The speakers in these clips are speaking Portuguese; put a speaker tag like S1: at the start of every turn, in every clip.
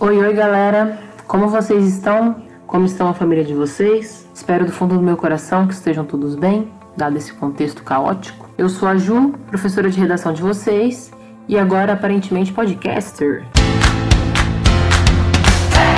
S1: Oi, oi, galera. Como vocês estão? Como estão a família de vocês? Espero do fundo do meu coração que estejam todos bem, dado esse contexto caótico. Eu sou a Ju, professora de redação de vocês e agora aparentemente podcaster.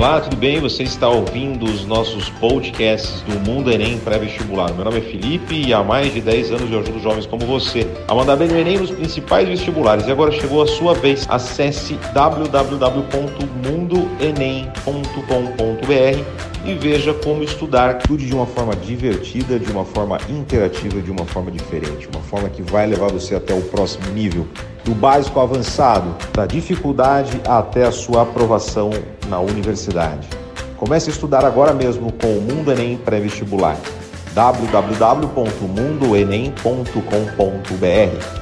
S2: Olá, tudo bem? Você está ouvindo os nossos podcasts do Mundo Enem Pré-Vestibular. Meu nome é Felipe e há mais de 10 anos eu ajudo jovens como você a mandar bem no Enem nos principais vestibulares. E agora chegou a sua vez. Acesse www.mundoenem.com.br e veja como estudar tudo de uma forma divertida, de uma forma interativa, de uma forma diferente, uma forma que vai levar você até o próximo nível, do básico ao avançado, da dificuldade até a sua aprovação na universidade. Comece a estudar agora mesmo com o Mundo Enem Pré-Vestibular. www.mundoenem.com.br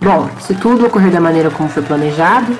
S1: Bom, se tudo ocorrer da maneira como foi planejado,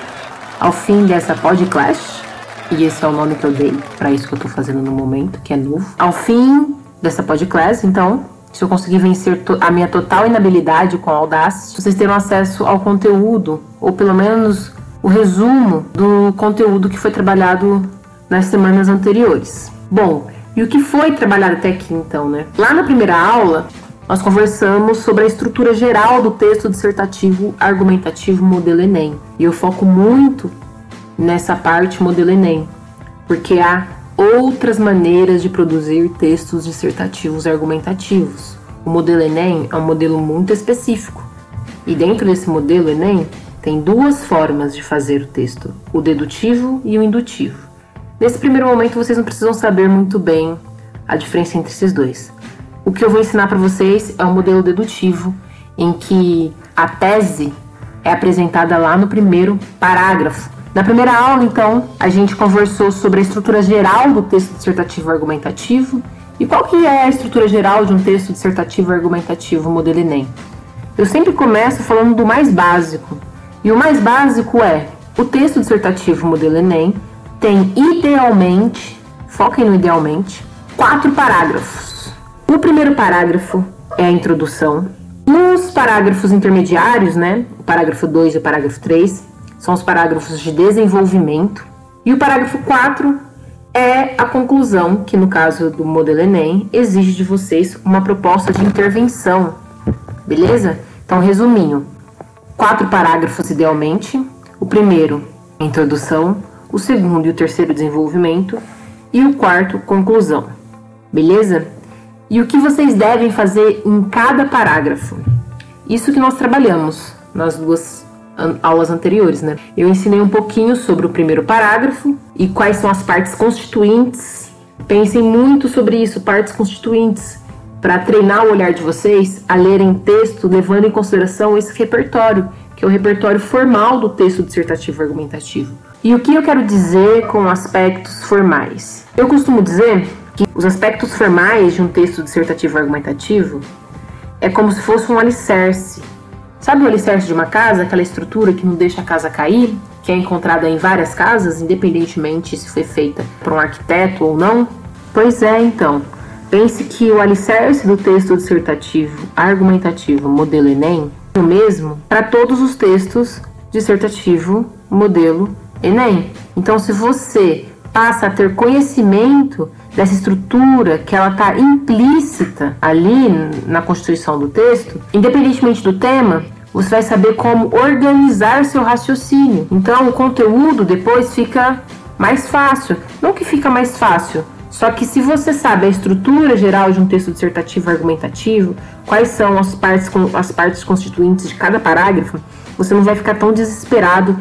S1: ao fim dessa podcast, e esse é o nome que eu dei para isso que eu estou fazendo no momento, que é novo. Ao fim dessa podcast, então, se eu conseguir vencer a minha total inabilidade com a Audacity, vocês terão acesso ao conteúdo, ou pelo menos o resumo do conteúdo que foi trabalhado nas semanas anteriores. Bom, e o que foi trabalhado até aqui então, né? Lá na primeira aula, nós conversamos sobre a estrutura geral do texto dissertativo argumentativo modelo Enem. E eu foco muito nessa parte modelo Enem, porque há outras maneiras de produzir textos dissertativos argumentativos. O modelo Enem é um modelo muito específico. E dentro desse modelo Enem, tem duas formas de fazer o texto: o dedutivo e o indutivo. Nesse primeiro momento, vocês não precisam saber muito bem a diferença entre esses dois. O que eu vou ensinar para vocês é o modelo dedutivo, em que a tese é apresentada lá no primeiro parágrafo na primeira aula, então, a gente conversou sobre a estrutura geral do texto dissertativo argumentativo e qual que é a estrutura geral de um texto dissertativo argumentativo modelo Enem. Eu sempre começo falando do mais básico. E o mais básico é: o texto dissertativo modelo Enem tem idealmente, foquem no idealmente, quatro parágrafos. O primeiro parágrafo é a introdução. Nos parágrafos intermediários, né, o parágrafo 2 e o parágrafo 3, são os parágrafos de desenvolvimento. E o parágrafo 4 é a conclusão, que no caso do modelo Enem, exige de vocês uma proposta de intervenção. Beleza? Então, resuminho: quatro parágrafos idealmente. O primeiro, introdução. O segundo e o terceiro, desenvolvimento. E o quarto, conclusão. Beleza? E o que vocês devem fazer em cada parágrafo? Isso que nós trabalhamos nas duas aulas anteriores, né? Eu ensinei um pouquinho sobre o primeiro parágrafo e quais são as partes constituintes. Pensem muito sobre isso, partes constituintes, para treinar o olhar de vocês a lerem texto levando em consideração esse repertório, que é o repertório formal do texto dissertativo argumentativo. E o que eu quero dizer com aspectos formais? Eu costumo dizer que os aspectos formais de um texto dissertativo argumentativo é como se fosse um alicerce Sabe o alicerce de uma casa, aquela estrutura que não deixa a casa cair, que é encontrada em várias casas, independentemente se foi feita por um arquiteto ou não? Pois é, então. Pense que o alicerce do texto dissertativo argumentativo modelo Enem é o mesmo para todos os textos dissertativo modelo Enem. Então, se você passa a ter conhecimento dessa estrutura que ela está implícita ali na constituição do texto, independentemente do tema, você vai saber como organizar seu raciocínio. Então, o conteúdo depois fica mais fácil. Não que fica mais fácil, só que se você sabe a estrutura geral de um texto dissertativo argumentativo, quais são as partes, as partes constituintes de cada parágrafo, você não vai ficar tão desesperado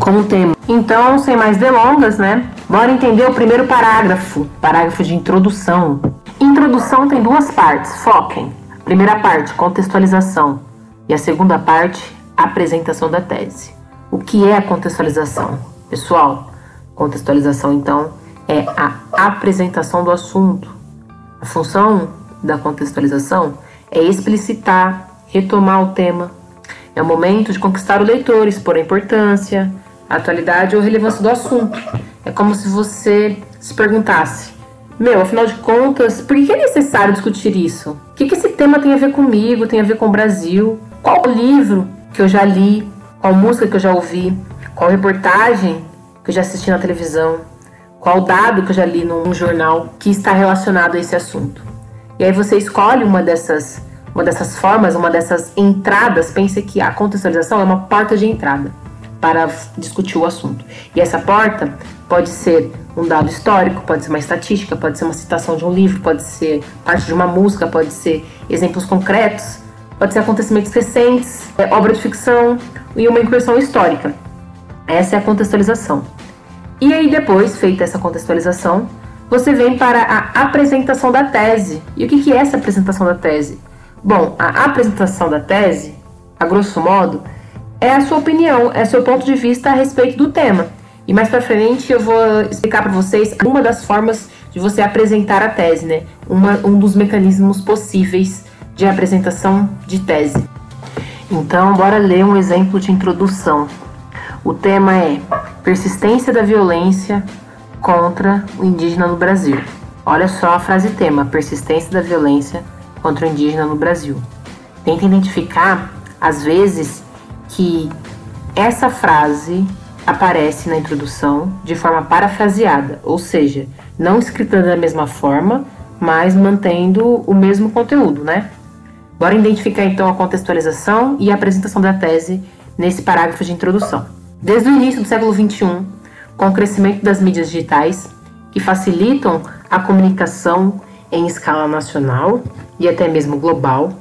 S1: com o tema. Então, sem mais delongas, né? Bora entender o primeiro parágrafo, parágrafo de introdução. Introdução tem duas partes, foquem. Primeira parte, contextualização. E a segunda parte, apresentação da tese. O que é a contextualização? Pessoal, contextualização então é a apresentação do assunto. A função da contextualização é explicitar, retomar o tema. É o momento de conquistar o leitor, expor a importância, a atualidade ou relevância do assunto. É como se você se perguntasse: Meu, afinal de contas, por que é necessário discutir isso? O que, esse tema tem a ver comigo, tem a ver com o Brasil? Qual livro que eu já li? Qual música que eu já ouvi? Qual reportagem que eu já assisti na televisão, qual dado que eu já li num jornal que está relacionado a esse assunto. E aí você escolhe uma dessas, uma dessas formas, uma dessas entradas. Pense que a contextualização é uma porta de entrada para discutir o assunto. E essa porta pode ser um dado histórico, pode ser uma estatística, pode ser uma citação de um livro, pode ser parte de uma música, pode ser exemplos concretos, pode ser acontecimentos recentes, é, obra de ficção e uma incursão histórica. Essa é a contextualização. E aí, depois, feita essa contextualização, você vem para a apresentação da tese. E o que é essa apresentação da tese? Bom, a apresentação da tese, a grosso modo, é a sua opinião, é seu ponto de vista a respeito do tema. E mais para frente eu vou explicar para vocês uma das formas de você apresentar a tese, né? Uma, um dos mecanismos possíveis de apresentação de tese. Então, bora ler um exemplo de introdução. O tema é Persistência da violência contra o indígena no Brasil. Olha só a frase tema: Persistência da violência contra o indígena no Brasil. Tenta identificar, às vezes, que essa frase aparece na introdução de forma parafraseada, ou seja, não escrita da mesma forma, mas mantendo o mesmo conteúdo, né? Bora identificar então a contextualização e a apresentação da tese nesse parágrafo de introdução. Desde o início do século XXI, com o crescimento das mídias digitais, que facilitam a comunicação em escala nacional e até mesmo global,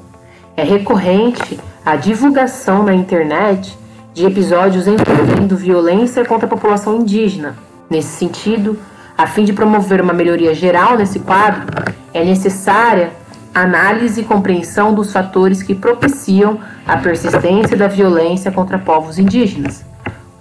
S1: é recorrente a divulgação na internet de episódios envolvendo violência contra a população indígena. Nesse sentido, a fim de promover uma melhoria geral nesse quadro, é necessária análise e compreensão dos fatores que propiciam a persistência da violência contra povos indígenas,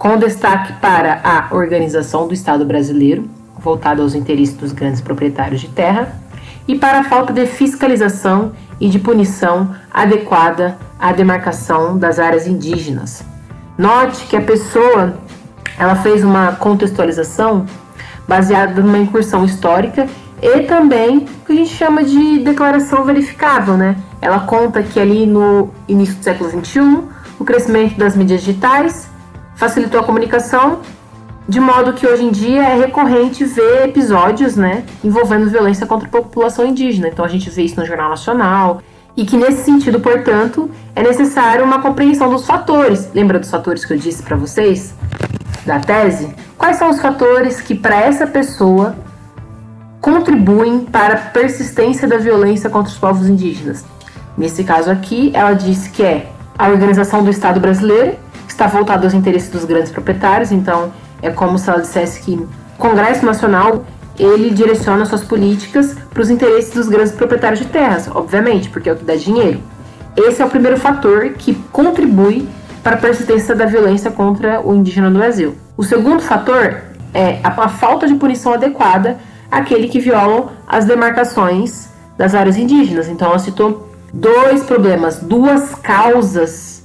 S1: com destaque para a organização do Estado brasileiro, voltada aos interesses dos grandes proprietários de terra, e para a falta de fiscalização e de punição adequada à demarcação das áreas indígenas. Note que a pessoa ela fez uma contextualização baseada numa incursão histórica e também o que a gente chama de declaração verificável, né? Ela conta que ali no início do século XXI, o crescimento das mídias digitais facilitou a comunicação, de modo que hoje em dia é recorrente ver episódios, né, envolvendo violência contra a população indígena. Então a gente vê isso no Jornal Nacional, e que nesse sentido, portanto, é necessário uma compreensão dos fatores. Lembra dos fatores que eu disse para vocês da tese? Quais são os fatores que para essa pessoa contribuem para a persistência da violência contra os povos indígenas? Nesse caso aqui, ela disse que é a organização do Estado brasileiro, está voltada aos interesses dos grandes proprietários, então é como se ela dissesse que o Congresso Nacional ele direciona suas políticas para os interesses dos grandes proprietários de terras, obviamente, porque é o que dá dinheiro. Esse é o primeiro fator que contribui para a persistência da violência contra o indígena no Brasil. O segundo fator é a, falta de punição adequada àquele que violam as demarcações das áreas indígenas. Então, ela citou dois problemas, duas causas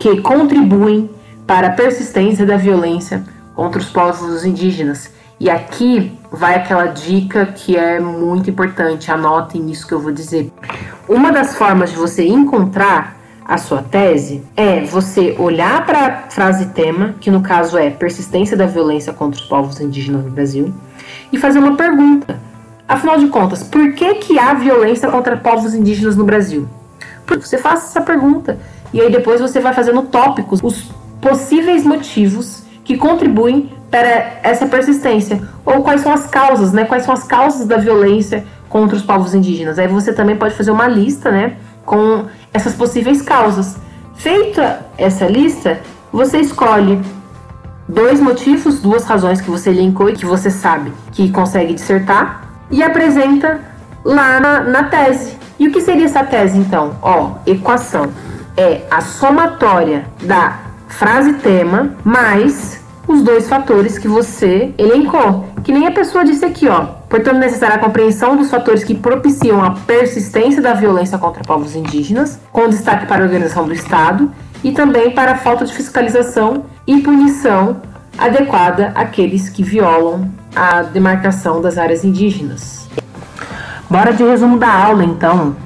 S1: que contribuem para a persistência da violência contra os povos indígenas. E aqui vai aquela dica que é muito importante, anotem isso que eu vou dizer. Uma das formas de você encontrar a sua tese é você olhar para a frase tema, que no caso é persistência da violência contra os povos indígenas no Brasil, e fazer uma pergunta. Afinal de contas, por que, que há violência contra povos indígenas no Brasil? Você faça essa pergunta e aí depois você vai fazendo tópicos, os possíveis motivos que contribuem para essa persistência. Ou quais são as causas, né? Quais são as causas da violência contra os povos indígenas. Aí você também pode fazer uma lista, né? Com essas possíveis causas. Feita essa lista, você escolhe dois motivos, duas razões que você elencou e que você sabe que consegue dissertar e apresenta lá na, na tese. E o que seria essa tese então? Ó, equação é a somatória da frase tema mais os dois fatores que você elencou. Que nem a pessoa disse aqui, ó. Portanto, necessária a compreensão dos fatores que propiciam a persistência da violência contra povos indígenas, com destaque para a organização do Estado e também para a falta de fiscalização e punição adequada àqueles que violam a demarcação das áreas indígenas. Bora de resumo da aula, então.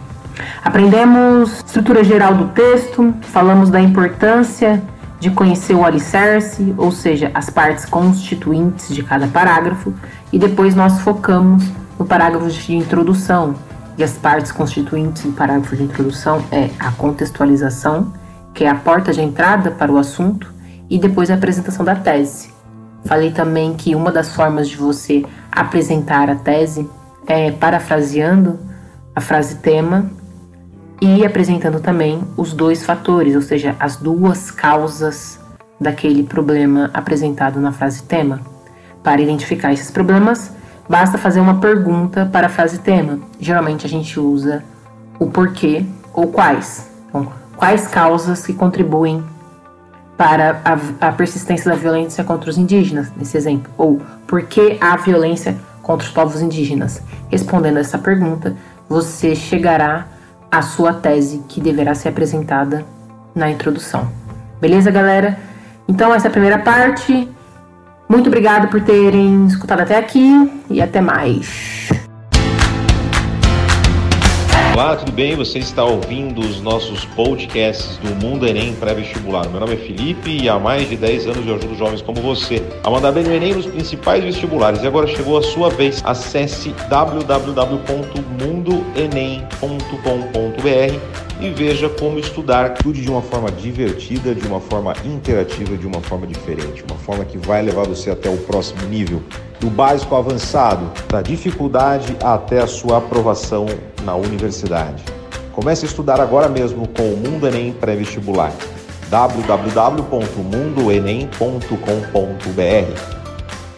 S1: Aprendemos estrutura geral do texto, falamos da importância de conhecer o alicerce, ou seja, as partes constituintes de cada parágrafo, e depois nós focamos no parágrafo de introdução. E as partes constituintes do parágrafo de introdução é a contextualização, que é a porta de entrada para o assunto, e depois a apresentação da tese. Falei também que uma das formas de você apresentar a tese é parafraseando a frase tema e apresentando também os dois fatores, ou seja, as duas causas daquele problema apresentado na frase tema. Para identificar esses problemas, basta fazer uma pergunta para a frase tema. Geralmente a gente usa o porquê ou quais. Então, quais causas que contribuem para a, a, persistência da violência contra os indígenas, nesse exemplo? Ou por que há violência contra os povos indígenas? Respondendo essa pergunta, você chegará à sua tese que deverá ser apresentada na introdução. Beleza, galera? Então, essa é a primeira parte. Muito obrigado por terem escutado até aqui e até mais.
S2: Olá, tudo bem? Você está ouvindo os nossos podcasts do Mundo Enem Pré-Vestibular. Meu nome é Felipe e há mais de 10 anos eu ajudo jovens como você a mandar bem no Enem nos principais vestibulares. E agora chegou a sua vez. Acesse www.mundoenem.com.br e veja como estudar. Estude de uma forma divertida, de uma forma interativa, de uma forma diferente, uma forma que vai levar você até o próximo nível, do básico avançado, da dificuldade até a sua aprovação na universidade. Comece a estudar agora mesmo com o Mundo Enem Pré-Vestibular. www.mundoenem.com.br